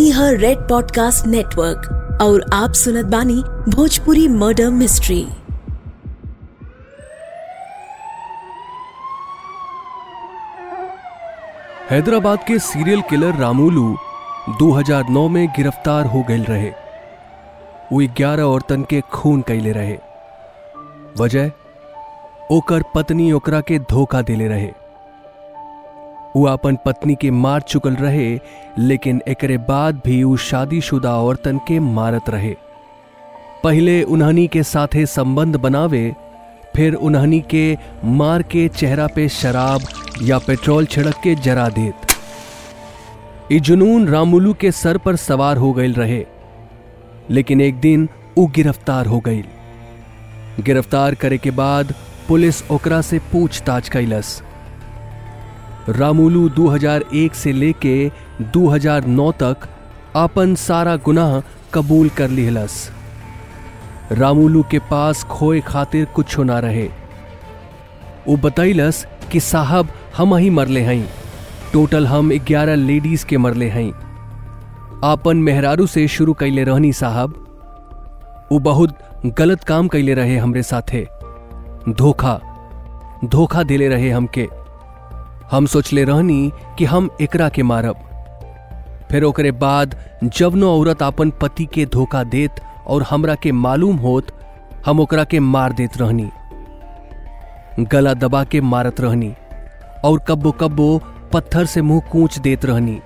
ई हर red podcast network और आप सुनत बानी भोजपुरी मर्डर मिस्ट्री हैदराबाद के सीरियल किलर रामूलू 2009 में गिरफ़्तार हो गए रहे। वो ग्यारह औरतन के खून कैले रहे। वजह, ओकर पत्नी ओकरा के धोखा दिले रहे। वो अपन पत्नी के मार चुकल रहे, लेकिन एकरे बाद भी वो शादीशुदा औरतन के मारत रहे। पहले उन्हनी के साथे संबंध बनावे, फिर उन्हनी के मार के चेहरा पे शराब या पेट्रोल छिड़क के जरा देत। ये जुनून रामुलू के सर पर सवार हो गई रहे, लेकिन एक दिन वो गिरफ़्तार हो गई गिरफ़्तार करे के बाद पुलिस ओकरा से पूछताछ कैलस रामुलू 2001 से लेके 2009 तक आपन सारा गुनाह कबूल कर लिहलस रामुलू के पास खोए खातिर कुछ ना रहे। वो बतैलस कि साहब हम ही मरले हई टोटल हम ग्यारह लेडीज़ के मरले हई आपन मेहरारू से शुरू कैले रहनी साहब। वो बहुत गलत काम कैले रहे हमरे साथे। धोखा। धोखा दिले रहे हमके। हम सोचले रहनी कि हम एकरा के मारब। फिर ओकरे बाद जवनो औरत अपन पति के धोखा देत और हमरा के मालूम होत, हम ओकरा के मार देत रहनी। गला दबा के मारत रहनी और कब्बो कब्बो पत्थर से मुँह कूच देत रहनी।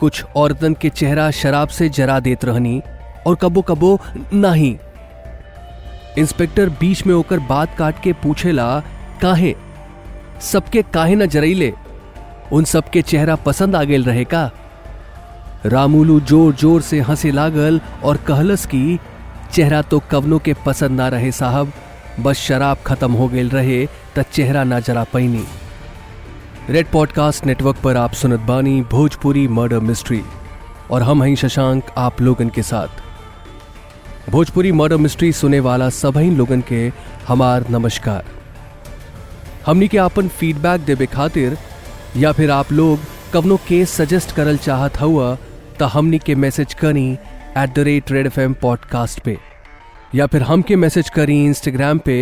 कुछ औरतन के चेहरा शराब से जरा देत रहनी और कब्बो कब्बो नहीं। इंस्पेक्टर बीच में होकर बात काट के पूछेला, काहे? सबके काहे न जरैले उन सबके चेहरा पसंद आ गेल रहे का? रामुलू ज़ोर ज़ोर से हंसे लागल और कहलस की, चेहरा तो कवनों के पसंद ना रहे साहब। बस शराब खत्म हो गेल रहे त चेहरा ना जरा पैनी। रेड पॉडकास्ट नेटवर्क पर आप सुनत बानी भोजपुरी मर्डर मिस्ट्री और हम हैं शशांक आप लोगन के साथ। भोजपुरी मर्डर मिस्ट्री सुने वाला सभी लोगन के हमार नमस्कार। हमनी के आपन फीडबैक देवे खातिर, या फिर आप लोग कवनो केस सजेस्ट करल चाहत हुआ तो हमनी के मैसेज करी at the rate red F M podcast पे। या फिर हमके मैसेज करी इंस्टाग्राम पे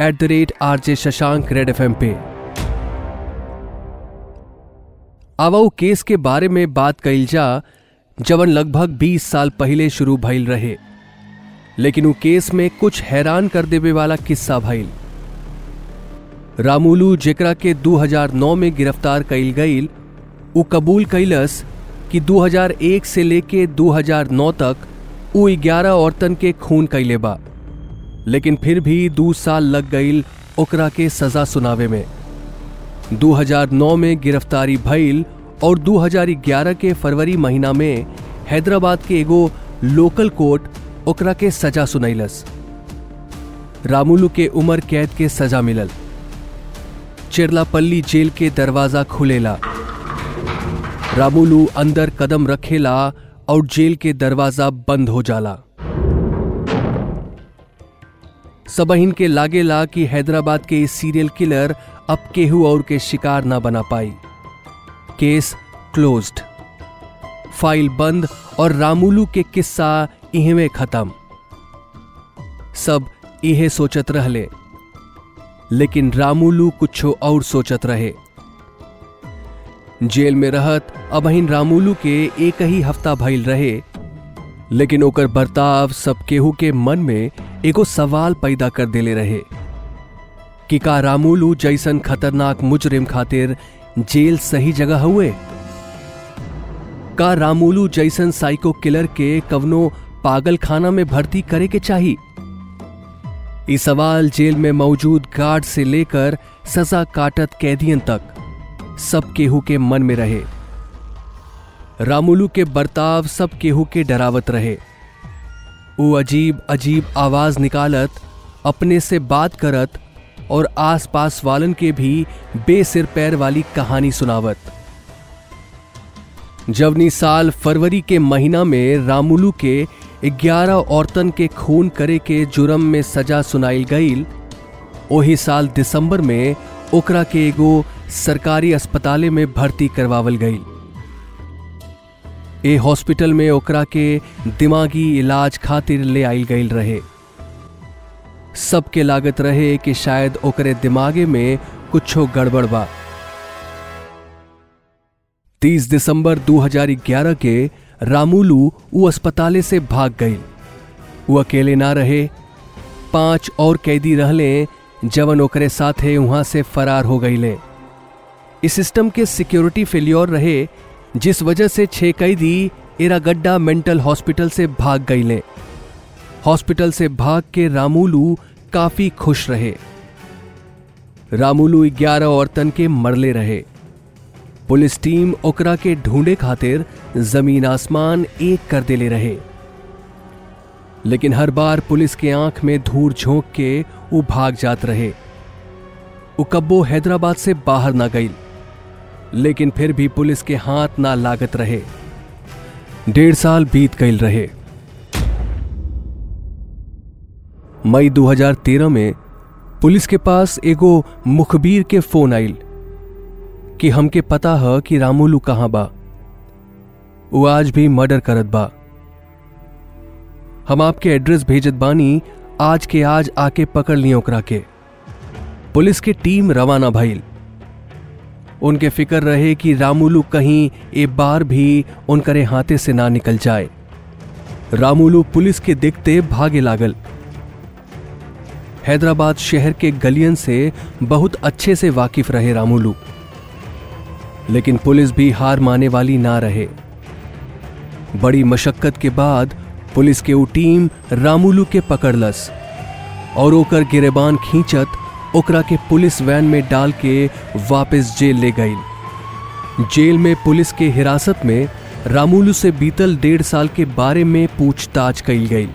at the rate R J Shashank red F M पे। आवा केस के बारे में बात कइल जा, जवन लगभग 20 साल पहले शुरू भइल रहे। लेकिन वो केस में कुछ हैरान कर देवे वाला किस्सा भइल। रामुलू जेकरा के 2009 में गिरफ़्तार कइल गईल उ कबूल कैलस कि 2001 से लेके 2009 तक उ 11 औरतन के खून कैले बा, लेकिन फिर भी दो साल लग गईल ओकरा के सजा सुनावे में। 2009 में गिरफ्तारी भइल और 2011 के फरवरी महीना में हैदराबाद के एगो लोकल कोर्ट ओकरा के सजा सुनैलस। रामुलू के उम्र कैद के सजा मिलल। चिरलापल्ली जेल के दरवाज़ा खुलेला। रामुलू अंदर कदम रखेला और जेल के दरवाज़ा बंद हो जाला। सबहिन के लागेला कि हैदराबाद के इस सीरियल किलर अब केहू और के शिकार ना बना पाई। Case closed. फ़ाइल बंद और रामुलू के किस्सा इहमे खत्म। सब इहे सोचत रहले। लेकिन रामुलू कुछ और सोचत रहे। जेल में रहत अबहिन रामुलू के एक ही हफ़्ता भइल रहे। लेकिन ओकर बर्ताव सब केहू के मन में एगो सवाल पैदा कर देले रहे। कि का रामुलू जैसन खतरनाक मुजरिम खातिर जेल सही जगह हुए का रामुलू जैसन साइको किलर के कवनो पागल खाना में भर्ती करे के चाहिए ये सवाल जेल में मौजूद गार्ड से लेकर सजा काटत कैदियन तक, सब केहू के मन में रहे। रामुलू के बर्ताव सब केहू के डरावत रहे। वो अजीब अजीब आवाज़ निकालत, अपने से बात करत और आसपास वालन के भी बेसिर पैर वाली कहानी सुनावत। जवनी साल फरवरी के महीना में रामुलू के ग्यारह औरतन के खून करे के जुर्म में सजा सुनाई गई ओही साल दिसंबर में ओकरा के एगो सरकारी अस्पताले में भर्ती करवावल गई ए हॉस्पिटल में ओकरा के दिमागी इलाज खातिर ले आइल गईल रहे। सबके लागत रहे कि शायद ओकरे दिमागे में कुछो गड़बड़ बा। 30 दिसंबर 2011 के रामुलू उ अस्पताले से भाग गई वो अकेले ना रहे, पाँच और कैदी रहले जवन ओकरे साथे वहाँ से फरार हो गईले। इस सिस्टम के सिक्योरिटी फेल्योर रहे, जिस वजह से छह कैदी इरागड्डा मेंटल हॉस्पिटल से भाग गईले। हॉस्पिटल से भाग के रामुलू काफ़ी खुश रहे। रामुलू ग्यारह औरतन के मरले रहे। पुलिस टीम ओकरा के ढूंढे खातिर ज़मीन आसमान एक कर देले रहे। लेकिन हर बार पुलिस के आँख में धूर झोंक के वो भाग जात रहे। कब्बो हैदराबाद से बाहर ना गई, लेकिन फिर भी पुलिस के हाथ ना लागत रहे। डेढ़ साल बीत गई रहे। मई 2013 में पुलिस के पास एगो मुखबीर के फ़ोन आइल कि हमके पता है कि रामुलू कहाँ बा। वो आज भी मर्डर करत बा। हम आपके एड्रेस भेजत बानी, आज के आज आके पकड़ लिए ओकरा के पुलिस की टीम रवाना भइल। उनके फ़िक्र रहे कि रामुलू कहीं एक बार भी उनकरे हाथे से ना निकल जाए। रामुलू पुलिस के देखते भागे लागल। हैदराबाद शहर के गलियन से बहुत अच्छे से वाकिफ रहे रामुलू। लेकिन पुलिस भी हार माने वाली ना रहे। बड़ी मशक्कत के बाद पुलिस के टीम रामुलू के पकड़लस और ओकर गिरेबान खींचत ओकरा के पुलिस वैन में डाल के वापस जेल ले गई। जेल में पुलिस के हिरासत में रामुलू से बीतल डेढ़ साल के बारे में पूछताछ कई गई।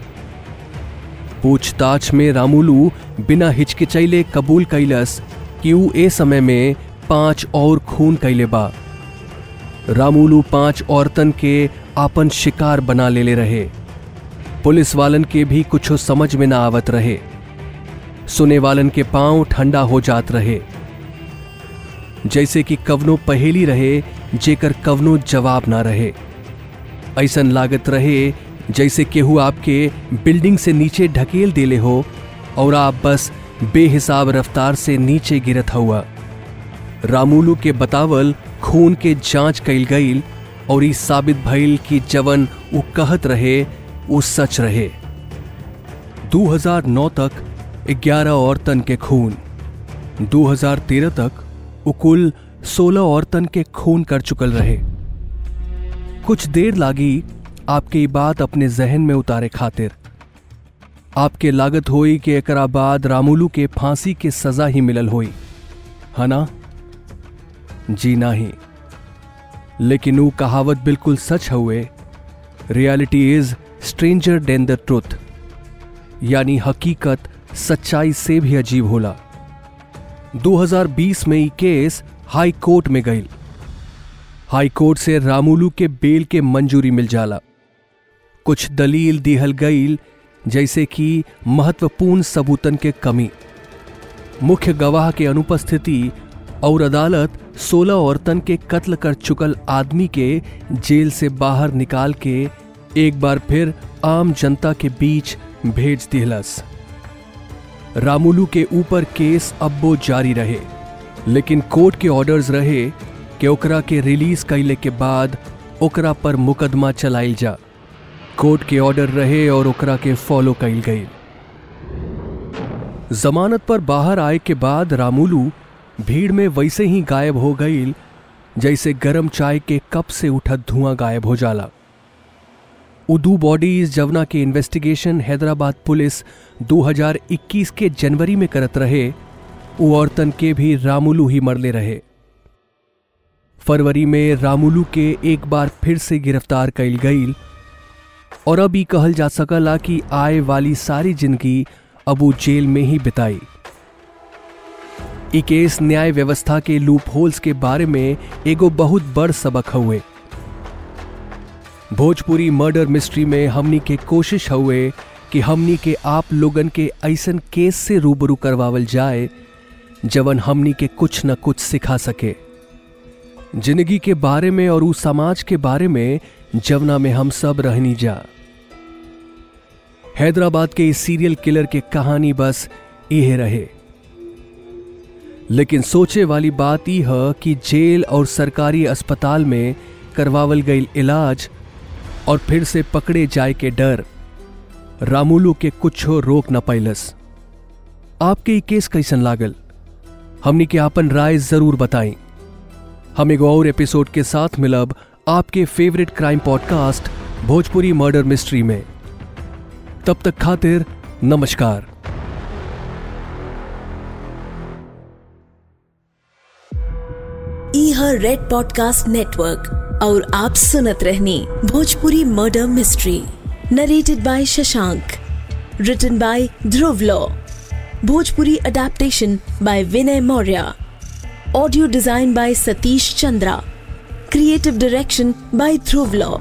पूछताछ में रामुलू बिना हिचकिचैले कबूल कैलस कि ऊ ए समय में पाँच और खून कैले बा। रामुलू पाँच औरतन के आपन शिकार बना लेले रहे। पुलिस वालन के भी कुछ समझ में ना आवत रहे। सुने वालन के पाँव ठंडा हो जात रहे। जैसे कि कवनो पहेली रहे, जेकर कवनो जवाब ना रहे। ऐसन लागत रहे, जैसे केहू आपके बिल्डिंग से नीचे ढकेल देले हो, और आप बस बेहिसाब रफ्तार से नीचे गिरत हुआ। रामुलू के बतावल खून के जाँच कैल गईल और ई साबित भइल कि जवन वो कहत रहे वो सच रहे। 2009 तक 11 औरतन के खून। 2013 तक वो कुल 16 औरतन के खून कर चुकल रहे। कुछ देर लागी आपके बात अपने जहन में उतारे खातिर। आपके लागत होई कि एकरा बाद रामुलू के फांसी के सजा ही मिलल होई। है ना? जी नहीं लेकिन वो कहावत बिल्कुल सच हुए reality is stranger than the truth यानी हकीकत सच्चाई से भी अजीब होला। 2020 में ये केस हाई कोर्ट में गई हाई कोर्ट से रामुलू के बेल के मंजूरी मिल जाला। कुछ दलील दिहल गईल जैसे कि महत्वपूर्ण सबूतन के कमी। मुख्य गवाह के अनुपस्थिति और अदालत 16 औरतन के कत्ल कर चुकल आदमी के जेल से बाहर निकाल के एक बार फिर आम जनता के बीच भेज दिहलस। रामुलू के ऊपर केस अब्बो जारी रहे, लेकिन कोर्ट के ऑर्डर्स रहे कि ओकरा के रिलीज़ कैले के बाद ओकरा पर मुकदमा चलाइल जा। कोर्ट के ऑर्डर रहे और ओकरा के फॉलो कैल गई जमानत पर बाहर आए के बाद रामुलू भीड़ में वैसे ही गायब हो गई, जैसे गरम चाय के कप से उठा धुआँ गायब हो जाला। उदू बॉडीज जवना के इन्वेस्टिगेशन हैदराबाद पुलिस 2021 के जनवरी में करत रहे वो औरतन के भी रामुलू ही मरले रहे। फरवरी में रामुलू के एक बार फिर से गिरफ़्तार कैल गई और अब ही कहल जा सकला कि आए वाली सारी ज़िंदगी अब वो जेल में ही बिताई। ई केस न्याय व्यवस्था के लूप होल्स के बारे में एगो बहुत बड़ सबक हुए भोजपुरी मर्डर मिस्ट्री में हमनी के कोशिश हुए कि हमनी के आप लोगन के ऐसन केस से रूबरू करवावल जाए, जवन हमनी के कुछ न कुछ सिखा सके। ज़िंदगी के बारे में और उस समाज के बारे में जवना में हम सब रहनी जा। हैदराबाद के इस सीरियल किलर के कहानी बस यह रहे। लेकिन सोचे वाली बात यह है कि जेल और सरकारी अस्पताल में करवावल गई इलाज और फिर से पकड़े जाए के डर। रामुलू के कुछ रोक न पैलस आपके केस कैसन लागल? हमनी के आपन राय ज़रूर बताई हम एगो और एपिसोड के साथ मिलब आपके favourite crime podcast Bhojpuri murder mystery में। तब तक खातिर नमस्कार। रेड पॉडकास्ट नेटवर्क और आप सुनत रहनी Bhojpuri murder mystery narrated by Shashank written by Dhruv Law Bhojpuri adaptation by Vinay Maurya audio design by Satish Chandra creative direction by Dhruv Law